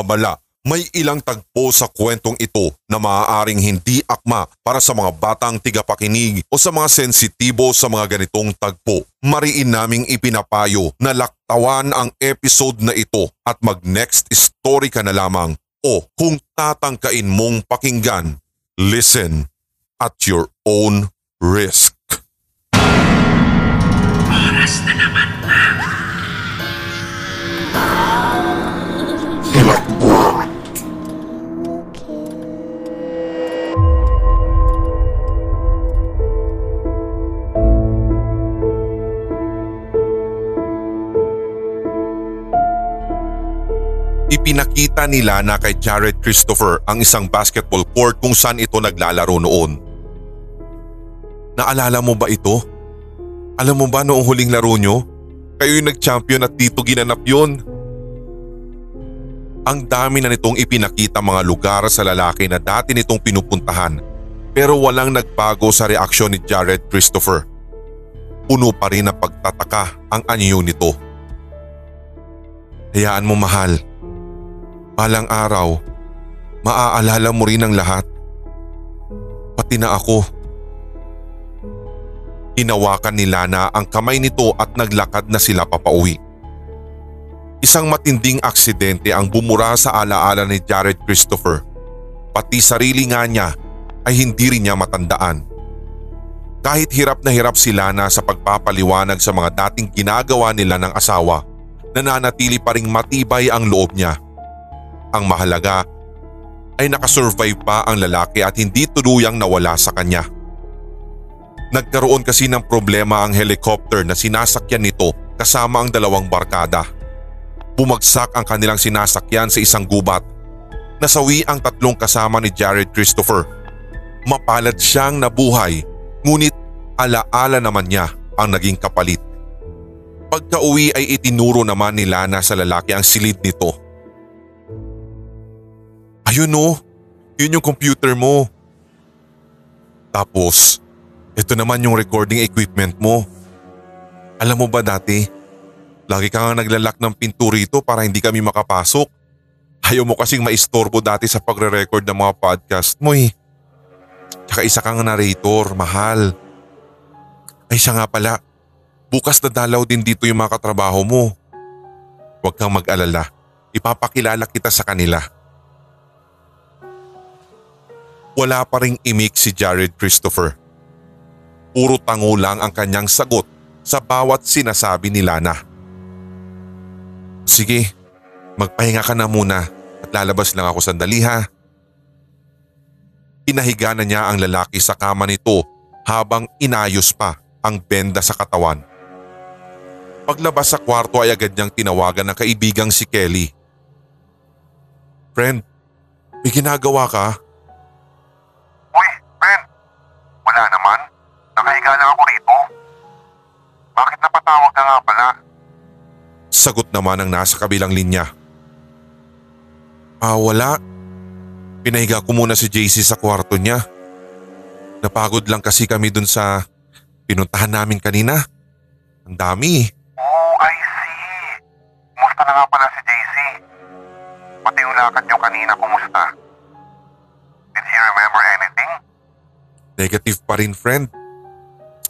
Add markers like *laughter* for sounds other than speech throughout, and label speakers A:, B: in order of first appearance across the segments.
A: babala. May ilang tagpo sa kwentong ito na maaaring hindi akma para sa mga batang tigapakinig o sa mga sensitibo sa mga ganitong tagpo. Mariin naming ipinapayo na laktawan ang episode na ito at mag next story ka na lamang o kung tatangkain mong pakinggan, listen at your own risk.
B: Oras na naman na.
A: Ipinakita ni Lana kay Jared Christopher ang isang basketball court kung saan ito naglalaro noon. Naalala mo ba ito? Alam mo ba noong huling laro nyo? Kayo yung nag-champion at dito ginanap yun. Ang dami na nitong ipinakita mga lugar sa lalaki na dati nitong pinupuntahan pero walang nagbago sa reaksyon ni Jared Christopher. Puno pa rin ng pagtataka ang anyo nito. Hayaan mo mahal. Balang araw, maaalala mo rin ang lahat. Pati na ako. Hinawakan ni Lana ang kamay nito at naglakad na sila papauwi. Isang matinding aksidente ang bumura sa alaala ni Jared Christopher. Pati sarili nga niya ay hindi rin niya matandaan. Kahit hirap na hirap si Lana sa pagpapaliwanag sa mga dating ginagawa nila ng asawa, nananatili pa ring matibay ang loob niya. Ang mahalaga ay nakasurvive pa ang lalaki at hindi tuluyang nawala sa kanya. Nagkaroon kasi ng problema ang helicopter na sinasakyan nito kasama ang dalawang barkada. Bumagsak ang kanilang sinasakyan sa isang gubat. Nasawi ang tatlong kasama ni Jared Christopher. Mapalad siyang nabuhay ngunit alaala naman niya ang naging kapalit. Pagka-uwi ay itinuro naman ni Lana sa lalaki ang silid nito. Ayun o, yun yung computer mo. Tapos, ito naman yung recording equipment mo. Alam mo ba dati, lagi ka nga naglalak ng pinto rito para hindi kami makapasok. Ayaw mo kasing maistorbo dati sa pagre-record ng mga podcast mo eh. Tsaka isa kang narrator, mahal. Ay siya nga pala, bukas na dalaw din dito yung mga katrabaho mo. Huwag kang mag-alala, ipapakilala kita sa kanila. Wala pa ring imik si Jared Christopher. Puro tango lang ang kanyang sagot sa bawat sinasabi ni Lana. Sige, magpahinga ka na muna at lalabas lang ako sandali ha. Inahiga na niya ang lalaki sa kama nito habang inayos pa ang benda sa katawan. Paglabas sa kwarto ay agad niyang tinawagan ng kaibigang si Kelly. Friend, may ginagawa ka?
C: Napatawag ka nga pala?
A: Sagot naman ang nasa kabilang linya. Ah, wala. Pinahiga ko muna si JC sa kwarto niya. Napagod lang kasi kami dun sa pinuntahan namin kanina. Ang dami.
C: Oh, I see. Kumusta na nga pala si JC? Pati yung lakad niyo kanina, kumusta? Did he remember anything?
A: Negative pa rin friend.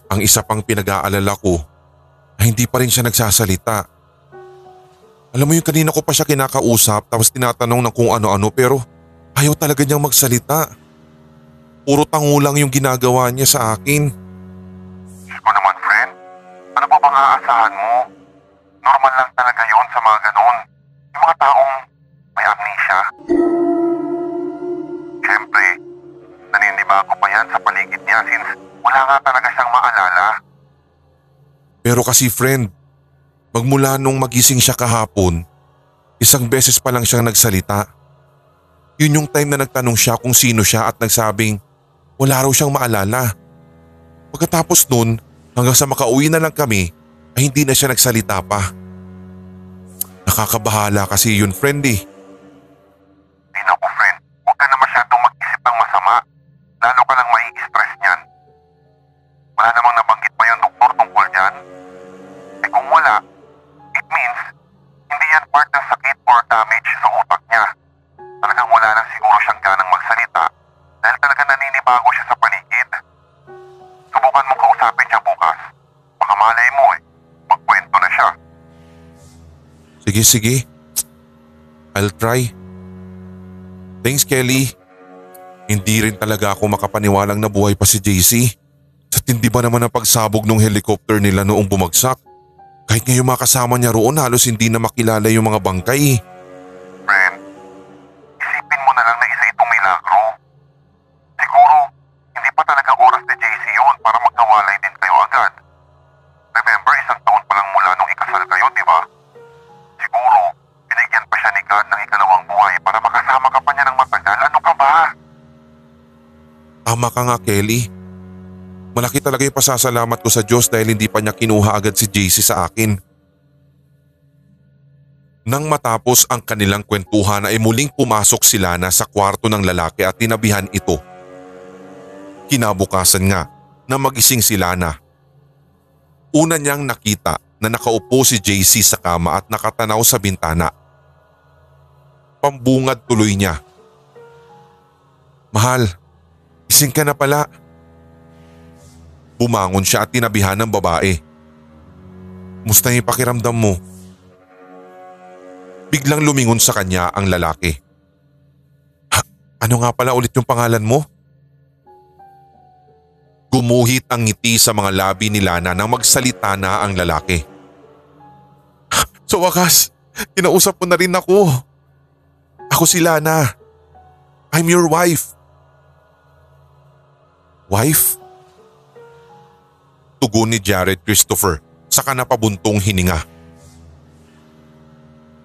A: Ang isa pang pinag-aalala ko ay hindi pa rin siya nagsasalita. Alam mo yung kanina ko pa siya kinakausap tapos tinatanong ng kung ano-ano pero ayaw talaga niyang magsalita. Puro tango lang yung ginagawa niya sa akin.
C: Ko naman, friend. Ano pa bang aasahan mo? Normal lang talaga yon sa mga ganon. Yung mga taong may amnesia. Siyempre, naniniba ko pa yan sa paligid niya since wala nga talaga.
A: Pero kasi friend, magmula nung magising siya kahapon, isang beses pa lang siyang nagsalita. Yun yung time na nagtanong siya kung sino siya at nagsabing wala raw siyang maalala. Pagkatapos nun, hanggang sa makauwi na lang kami, ay hindi na siya nagsalita pa. Nakakabahala kasi yun friend eh.
C: Ay friend. Huwag ka na masyadong mag-isip ng masama. Lalo ka lang mai-stress niyan. Wala namang
A: Sige, sige. I'll try. Thanks, Kelly. Hindi rin talaga ako makapaniwalang nabuhay pa si JC. Sa tindi ba naman ang pagsabog ng helicopter nila noong bumagsak? Kahit nga yung mga niya roon halos hindi na makilala yung mga bangkay.
C: Friend,
A: Tama ka nga Kelly. Malaki talaga yung pasasalamat ko sa Diyos dahil hindi pa niya kinuha agad si JC sa akin. Nang matapos ang kanilang kwentuhan ay muling pumasok si Lana sa kwarto ng lalaki at tinabihan ito. Kinabukasan nga na magising si Lana. Una niyang nakita na nakaupo si JC sa kama at nakatanaw sa bintana. Pambungad tuloy niya. Mahal, Ising ka na pala. Bumangon siya at tinabihan ng babae. Musta yung pakiramdam mo? Biglang lumingon sa kanya ang lalaki. Ha, ano nga pala ulit yung pangalan mo? Gumuhit ang ngiti sa mga labi ni Lana nang magsalita na ang lalaki. Sa wakas, kinausap mo na rin ako. Ako si Lana. I'm your wife. Wife? Tugon ni Jared Christopher saka napabuntong hininga.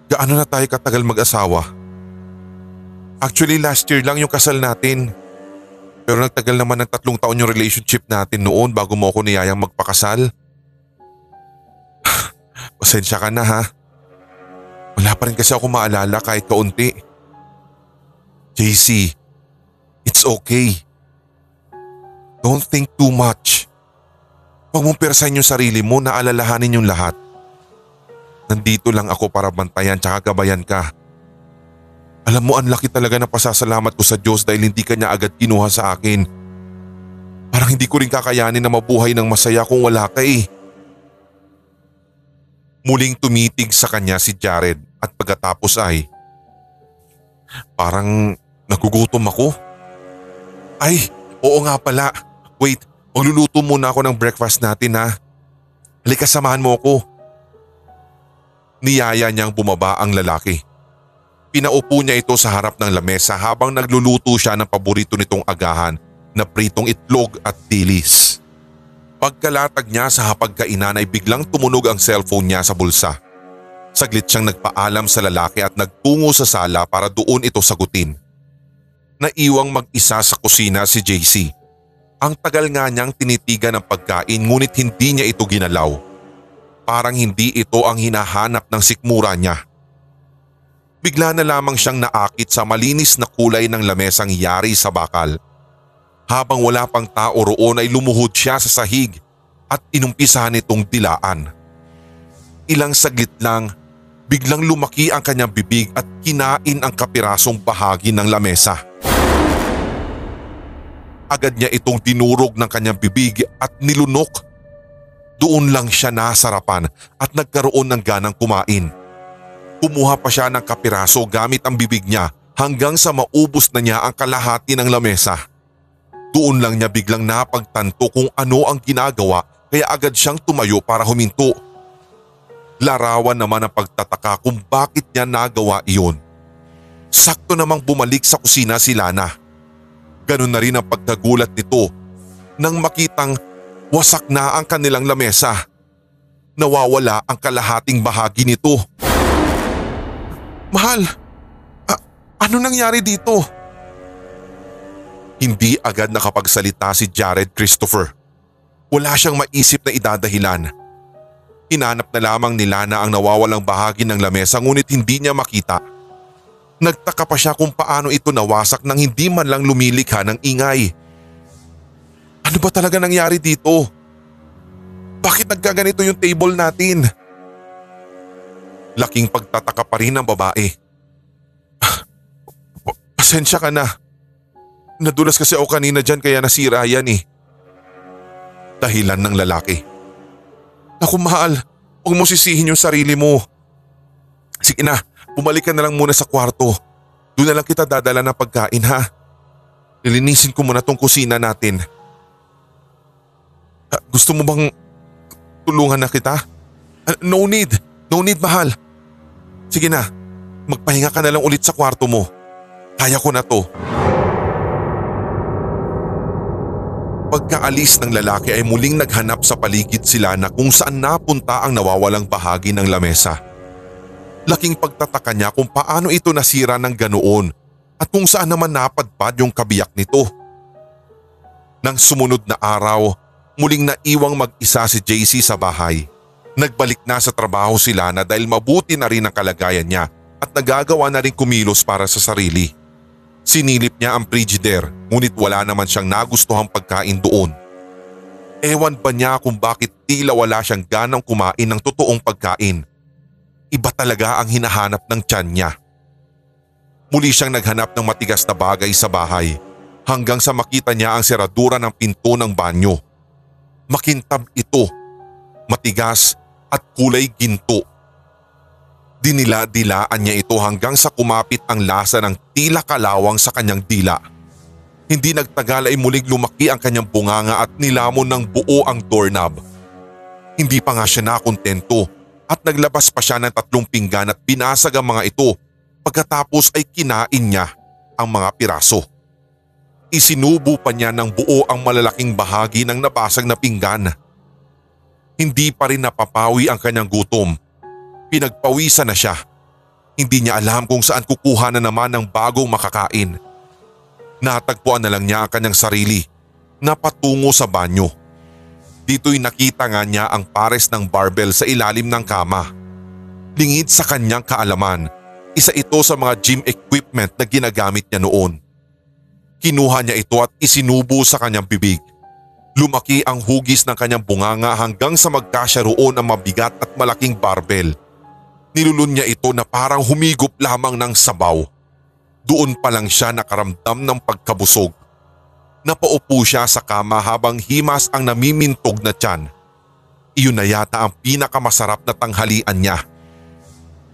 A: Gaano na tayo katagal mag-asawa? Actually last year lang yung kasal natin. Pero nagtagal naman ng tatlong taon yung relationship natin noon bago mo ako niyayang magpakasal. *sighs* Pasensya ka na ha. Wala pa rin kasi ako maalala kahit kaunti. JC, it's okay. Don't think too much. Huwag mong persahin yung sarili mo na alalahanin yung lahat. Nandito lang ako para bantayan tsaka gabayan ka. Alam mo ang laki talaga na pasasalamat ko sa Diyos dahil hindi ka niya agad kinuha sa akin. Parang hindi ko rin kakayanin na mabuhay ng masaya kung wala ka eh. Muling tumitig sa kanya si Jared at pagkatapos ay parang nagugutom ako. Ay, oo nga pala. Wait, magluluto muna ako ng breakfast natin ha. Halika samahan mo ako. Niyaya niyang bumaba ang lalaki. Pinaupo niya ito sa harap ng lamesa habang nagluluto siya ng paborito nitong agahan na pritong itlog at dilis. Pagkalatag niya sa hapagkainan ay biglang tumunog ang cellphone niya sa bulsa. Saglit siyang nagpaalam sa lalaki at nagtungo sa sala para doon ito sagutin. Naiwang mag-isa sa kusina si JC. Ang tagal nga niyang tinitigan ng pagkain ngunit hindi niya ito ginalaw. Parang hindi ito ang hinahanap ng sikmura niya. Bigla na lamang siyang naakit sa malinis na kulay ng lamesang yari sa bakal. Habang wala pang tao roon ay lumuhod siya sa sahig at inumpisahan nitong dilaan. Ilang saglit lang, biglang lumaki ang kanyang bibig at kinain ang kapirasong bahagi ng lamesa. Agad niya itong tinurog ng kanyang bibig at nilunok. Doon lang siya nasarapan at nagkaroon ng ganang kumain. Kumuha pa siya ng kapiraso gamit ang bibig niya hanggang sa maubos na niya ang kalahati ng lamesa. Doon lang niya biglang napagtanto kung ano ang ginagawa kaya agad siyang tumayo para huminto. Larawan naman ang pagtataka kung bakit niya nagawa iyon. Sakto namang bumalik sa kusina si Lana. Ganun na rin ang pagkagulat nito nang makitang wasak na ang kanilang lamesa. Nawawala ang kalahating bahagi nito. Mahal, a- ano nangyari dito? Hindi agad nakapagsalita si Jared Christopher. Wala siyang maisip na idadahilan. Hinanap na lamang ni Lana ang nawawalang bahagi ng lamesa ngunit hindi niya makita. Nagtaka pa siya kung paano ito nawasak nang hindi man lang lumilikha ng ingay. Ano ba talaga nangyari dito? Bakit nagkaganito yung table natin? Laking pagtataka pa rin ng babae. Pa- Pasensya ka na. Nadulas kasi ako kanina dyan kaya nasira yan eh. Dahilan ng lalaki. Naku mahal, huwag mo sisihin yung sarili mo. Sige na, bumalik ka na lang muna sa kwarto. Doon na lang kita dadala ng pagkain ha. Lilinisin ko muna tong kusina natin. Ah, gusto mo bang tulungan na kita? Ah, no need, no need mahal. Sige na, magpahinga ka na lang ulit sa kwarto mo. Kaya ko na to. Pagkaalis ng lalaki ay muling naghanap sa paligid sila na kung saan napunta ang nawawalang bahagi ng lamesa. Laking pagtataka niya kung paano ito nasira ng ganoon at kung saan naman napadpad yung kabiyak nito. Nang sumunod na araw, muling naiwang mag-isa si JC sa bahay. Nagbalik na sa trabaho sila na dahil mabuti na rin ang kalagayan niya at nagagawa na rin kumilos para sa sarili. Sinilip niya ang frigider ngunit wala naman siyang nagustuhang pagkain doon. Ewan ba niya kung bakit tila wala siyang ganang kumain ng totoong pagkain. Iba talaga ang hinahanap ng tiyan niya. Muli siyang naghanap ng matigas na bagay sa bahay hanggang sa makita niya ang seradura ng pinto ng banyo. Makintab ito, matigas at kulay ginto. Dinila-dilaan niya ito hanggang sa kumapit ang lasa ng tila kalawang sa kanyang dila. Hindi nagtagal ay muling lumaki ang kanyang bunganga at nilamon ng buo ang doorknob. Hindi pa nga siya nakontento at naglabas pa siya ng tatlong pinggan at binasag ang mga ito pagkatapos ay kinain niya ang mga piraso. Isinubo pa niya ng buo ang malalaking bahagi ng nabasag na pinggan. Hindi pa rin napapawi ang kanyang gutom Pinagpawisan na siya. Hindi niya alam kung saan kukuha na naman ng bagong makakain. Natagpuan na lang niya ang kanyang sarili na patungo sa banyo. Dito'y nakita nga niya ang pares ng barbell sa ilalim ng kama. Lingid sa kanyang kaalaman, isa ito sa mga gym equipment na ginagamit niya noon. Kinuha niya ito at isinubo sa kanyang bibig. Lumaki ang hugis ng kanyang bunganga hanggang sa magkasya roon ang mabigat at malaking barbell Nilulun niya ito na parang humigop lamang ng sabaw. Doon pa lang siya nakaramdam ng pagkabusog. Napaupo siya sa kama habang himas ang namimintog na tiyan. Iyon na yata ang pinakamasarap na tanghalian niya.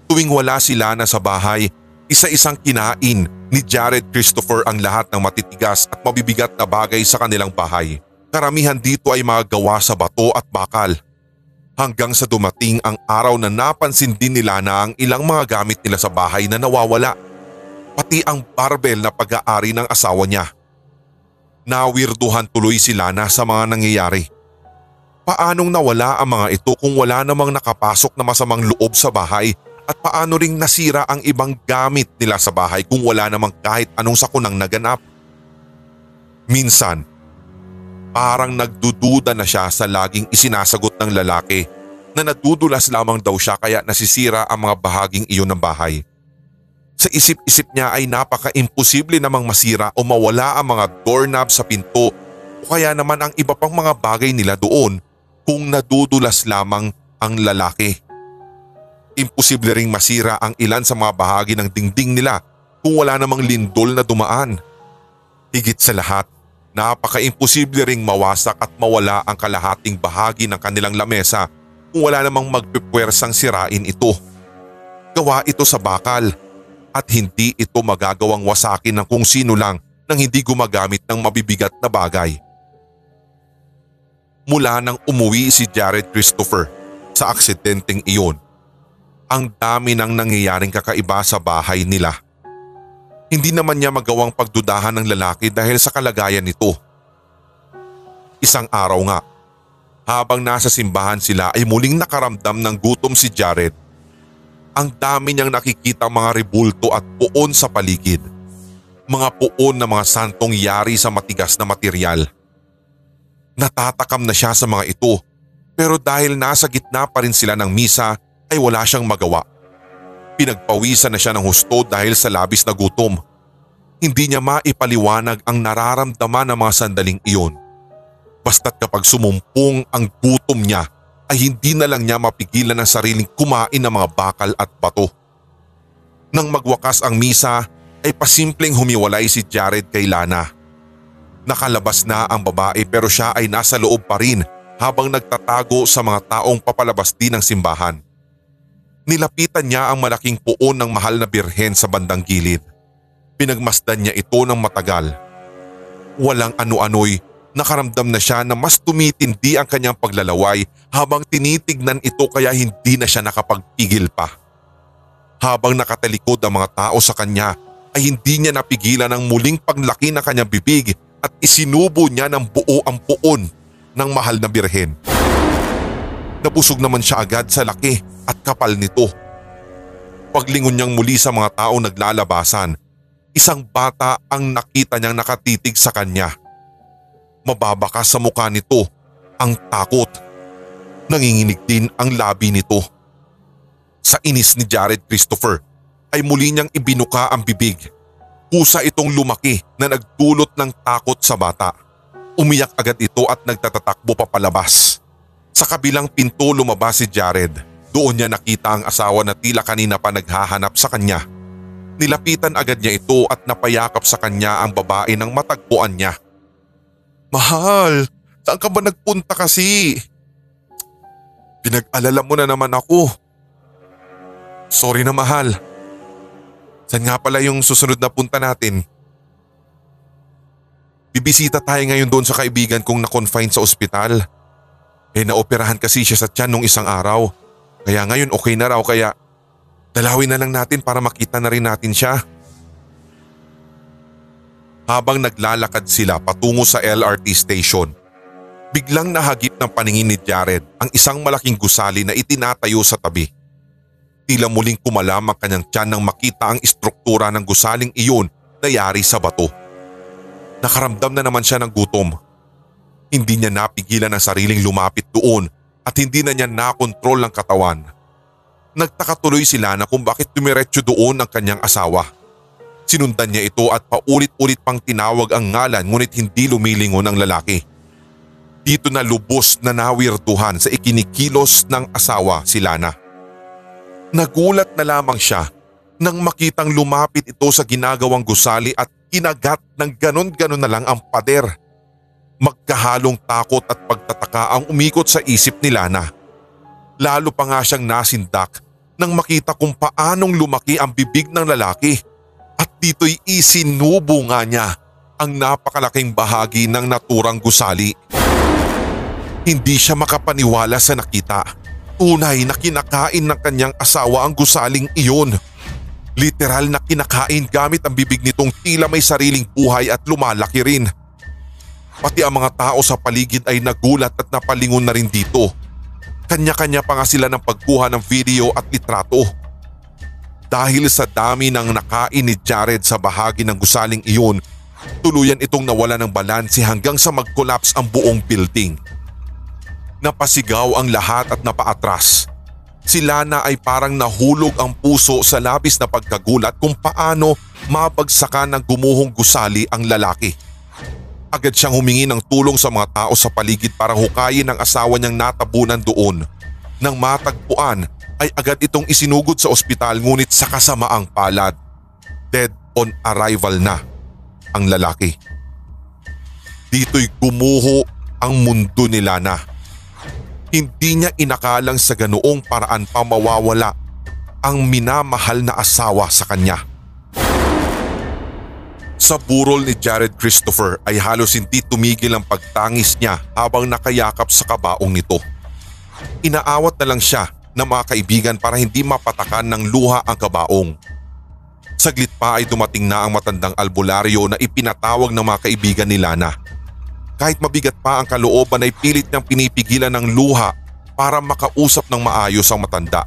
A: Tuwing wala sila na sa bahay, isa-isang kinain ni Jared Christopher ang lahat ng matitigas at mabibigat na bagay sa kanilang bahay. Karamihan dito ay mga gawa sa bato at bakal hanggang sa dumating ang araw na napansin din nila na ang ilang mga gamit nila sa bahay na nawawala. Pati ang barbell na pag-aari ng asawa niya. Nawirduhan tuloy sila na sa mga nangyayari. Paanong nawala ang mga ito kung wala namang nakapasok na masamang loob sa bahay at paano ring nasira ang ibang gamit nila sa bahay kung wala namang kahit anong sakunang naganap? Minsan, Parang nagdududa na siya sa laging isinasagot ng lalaki na nadudulas lamang daw siya kaya nasisira ang mga bahaging iyon ng bahay. Sa isip-isip niya ay napaka-imposible namang masira o mawala ang mga doorknob sa pinto o kaya naman ang iba pang mga bagay nila doon kung nadudulas lamang ang lalaki. Imposible ring masira ang ilan sa mga bahagi ng dingding nila kung wala namang lindol na dumaan. Higit sa lahat, Napaka-imposible ring mawasak at mawala ang kalahating bahagi ng kanilang lamesa kung wala namang magpipwersang sirain ito. Gawa ito sa bakal at hindi ito magagawang wasakin ng kung sino lang nang hindi gumagamit ng mabibigat na bagay. Mula nang umuwi si Jared Christopher sa aksidenteng iyon, ang dami ng nangyayaring kakaiba sa bahay nila. Hindi naman niya magawang pagdudahan ng lalaki dahil sa kalagayan nito. Isang araw nga, habang nasa simbahan sila ay muling nakaramdam ng gutom si Jared. Ang dami niyang nakikita mga rebulto at puon sa paligid. Mga puon na mga santong yari sa matigas na material. Natatakam na siya sa mga ito pero dahil nasa gitna pa rin sila ng misa ay wala siyang magawa. Pinagpawisan na siya ng husto dahil sa labis na gutom. Hindi niya maipaliwanag ang nararamdaman ng mga sandaling iyon. Basta't kapag sumumpong ang gutom niya ay hindi na lang niya mapigilan ang sariling kumain ng mga bakal at bato. Nang magwakas ang misa ay pasimpleng humiwalay si Jared kay Lana. Nakalabas na ang babae pero siya ay nasa loob pa rin habang nagtatago sa mga taong papalabas din ng simbahan. Nilapitan niya ang malaking puon ng mahal na birhen sa bandang gilid. Pinagmasdan niya ito ng matagal. Walang ano-ano'y nakaramdam na siya na mas tumitindi ang kanyang paglalaway habang tinitignan ito kaya hindi na siya nakapagpigil pa. Habang nakatalikod ang mga tao sa kanya ay hindi niya napigilan ang muling paglaki ng kanyang bibig at isinubo niya ng buo ang puon ng mahal na birhen. Nabusog naman siya agad sa laki at kapal nito. Paglingon niyang muli sa mga tao naglalabasan, isang bata ang nakita niyang nakatitig sa kanya. Mababaka sa mukha nito ang takot. Nanginginig din ang labi nito. Sa inis ni Jared Christopher ay muli niyang ibinuka ang bibig. Kusa itong lumaki na nagdulot ng takot sa bata. Umiyak agad ito at nagtatatakbo papalabas. Sa kabilang pinto lumabas si Jared. Doon niya nakita ang asawa na tila kanina pa naghahanap sa kanya. Nilapitan agad niya ito at napayakap sa kanya ang babae nang matagpuan niya. Mahal, saan ka ba nagpunta kasi? Pinag-alala mo na naman ako. Sorry na mahal. Saan nga pala yung susunod na punta natin? Bibisita tayo ngayon doon sa kaibigan kong na-confine sa ospital. Eh naoperahan kasi siya sa tiyan nung isang araw. Kaya ngayon okay na raw kaya dalawin na lang natin para makita na rin natin siya. Habang naglalakad sila patungo sa LRT station, biglang nahagip ng paningin ni Jared ang isang malaking gusali na itinatayo sa tabi. Tila muling kumalam ang kanyang tiyan nang makita ang istruktura ng gusaling iyon na yari sa bato. Nakaramdam na naman siya ng gutom. Hindi niya napigilan ang sariling lumapit doon at hindi na niya nakontrol ang katawan. Nagtaka tuloy sila na kung bakit tumiretso doon ang kanyang asawa. Sinundan niya ito at paulit-ulit pang tinawag ang ngalan ngunit hindi lumilingon ang lalaki. Dito na lubos na nawirduhan sa ikinikilos ng asawa si Lana. Nagulat na lamang siya nang makitang lumapit ito sa ginagawang gusali at kinagat ng ganon-ganon na lang ang pader. Magkahalong takot at pagtataka ang umikot sa isip ni Lana. Lalo pa nga siyang nasindak nang makita kung paanong lumaki ang bibig ng lalaki dito'y isinubo nga niya ang napakalaking bahagi ng naturang gusali. Hindi siya makapaniwala sa nakita. Tunay na kinakain ng kanyang asawa ang gusaling iyon. Literal na kinakain gamit ang bibig nitong tila may sariling buhay at lumalaki rin. Pati ang mga tao sa paligid ay nagulat at napalingon na rin dito. Kanya-kanya pa nga sila ng pagkuha ng video at litrato. Dahil sa dami ng nakain ni Jared sa bahagi ng gusaling iyon, tuluyan itong nawala ng balanse hanggang sa mag-collapse ang buong building. Napasigaw ang lahat at napaatras. Si Lana ay parang nahulog ang puso sa labis na pagkagulat kung paano mabagsakan ng gumuhong gusali ang lalaki. Agad siyang humingi ng tulong sa mga tao sa paligid para hukayin ang asawa niyang natabunan doon. Nang matagpuan ay agad itong isinugod sa ospital ngunit sa kasamaang palad. Dead on arrival na ang lalaki. Dito'y gumuho ang mundo ni Lana. Hindi niya inakalang sa ganoong paraan pa mawawala ang minamahal na asawa sa kanya. Sa burol ni Jared Christopher ay halos hindi tumigil ang pagtangis niya habang nakayakap sa kabaong nito. Inaawat na lang siya ng mga kaibigan para hindi mapatakan ng luha ang kabaong. Saglit pa ay dumating na ang matandang albularyo na ipinatawag ng mga kaibigan ni Lana. Kahit mabigat pa ang kalooban ay pilit niyang pinipigilan ng luha para makausap ng maayos ang matanda.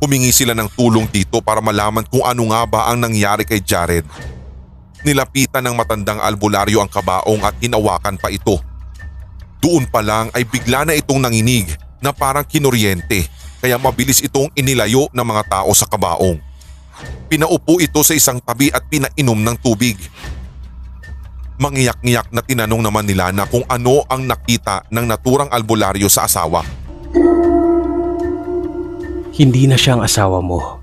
A: Humingi sila ng tulong dito para malaman kung ano nga ba ang nangyari kay Jared. Nilapitan ng matandang albularyo ang kabaong at hinawakan pa ito. Doon pa lang ay bigla na itong nanginig na parang kinuryente kaya mabilis itong inilayo ng mga tao sa kabaong. Pinaupo ito sa isang tabi at pinainom ng tubig. Mangiyak-ngiyak na tinanong naman nila na kung ano ang nakita ng naturang albularyo sa asawa.
B: Hindi na siya ang asawa mo.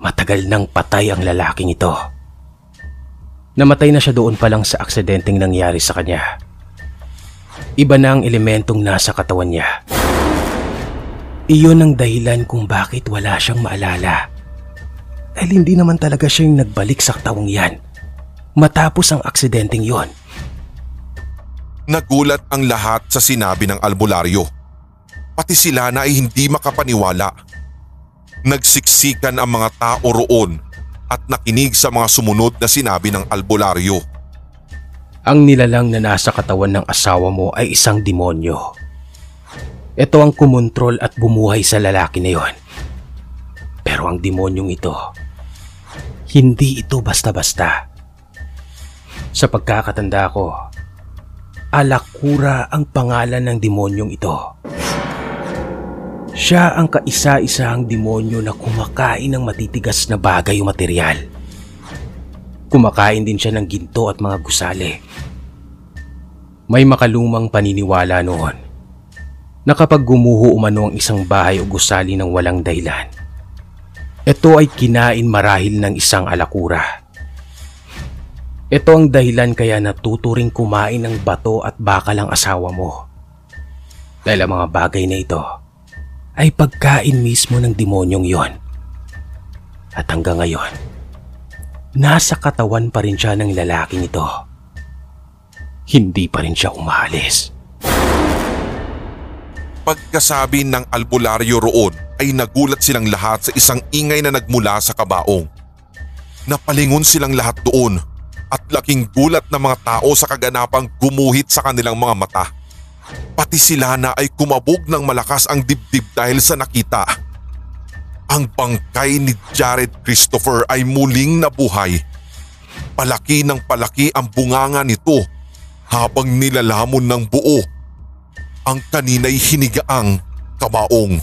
B: Matagal nang patay ang lalaking ito. Namatay na siya doon pa lang sa aksidenteng nangyari sa kanya. Iba na ang elementong nasa katawan niya. Iyon ang dahilan kung bakit wala siyang maalala. Dahil hindi naman talaga siya yung nagbalik sa taong yan. Matapos ang aksidenteng yon.
A: Nagulat ang lahat sa sinabi ng albularyo. Pati sila na ay hindi makapaniwala. Nagsiksikan ang mga tao roon at nakinig sa mga sumunod na sinabi ng albularyo.
B: Ang nilalang na nasa katawan ng asawa mo ay isang demonyo. Ito ang kumontrol at bumuhay sa lalaki na yon. Pero ang demonyong ito, hindi ito basta-basta. Sa pagkakatanda ko, Alakura ang pangalan ng demonyong ito. Siya ang kaisa-isang demonyo na kumakain ng matitigas na bagay o material. Kumakain din siya ng ginto at mga gusali. May makalumang paniniwala noon na kapag gumuho umano ang isang bahay o gusali ng walang dahilan, ito ay kinain marahil ng isang alakura. Ito ang dahilan kaya natuturing kumain ng bato at bakal ang asawa mo. Dahil ang mga bagay na ito ay pagkain mismo ng demonyong yon. At hanggang ngayon, nasa katawan pa rin siya ng lalaking ito. Hindi pa rin siya umalis.
A: Pagkasabi ng albularyo roon ay nagulat silang lahat sa isang ingay na nagmula sa kabaong. Napalingon silang lahat doon at laking gulat ng mga tao sa kaganapang gumuhit sa kanilang mga mata. Pati sila na ay kumabog ng malakas ang dibdib dahil sa nakita. Ang bangkay ni Jared Christopher ay muling nabuhay. Palaki ng palaki ang bunganga nito habang nilalamon ng buo ang kanina'y hinigaang kabaong.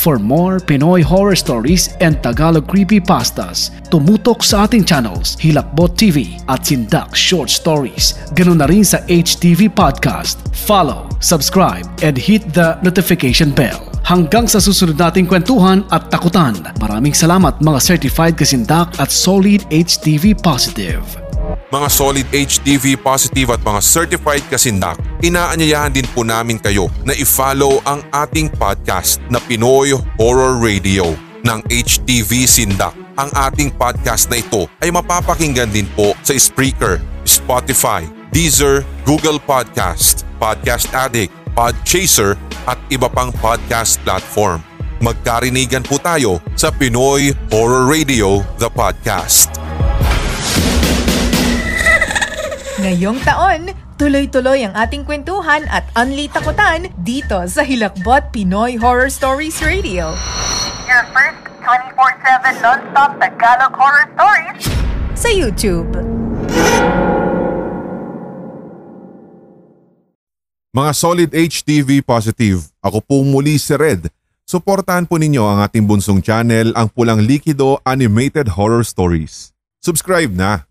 D: For more Pinoy horror stories and Tagalog creepypastas, tumutok sa ating channels Hilakbot TV at Sindak Short Stories. Ganun na rin sa HTV Podcast. Follow, subscribe, and hit the notification bell. Hanggang sa susunod nating kwentuhan at takutan. Maraming salamat mga certified kasindak at solid HTV positive.
A: Mga solid HTV positive at mga certified kasindak, inaanyayahan din po namin kayo na i-follow ang ating podcast na Pinoy Horror Radio ng HTV Sindak. Ang ating podcast na ito ay mapapakinggan din po sa Spreaker, Spotify, Deezer, Google Podcast, Podcast Addict, Podchaser at iba pang podcast platform. Magkarinigan po tayo sa Pinoy Horror Radio, the podcast.
E: Ngayong taon, tuloy-tuloy ang ating kwentuhan at unli takutan dito sa Hilakbot Pinoy Horror Stories Radio.
F: Your first 24-7 non-stop Tagalog horror stories
E: Sa YouTube.
A: Mga solid HTV positive, ako po muli si Red. Suportahan po ninyo ang ating bunsong channel, ang Pulang Likido Animated Horror Stories. Subscribe na!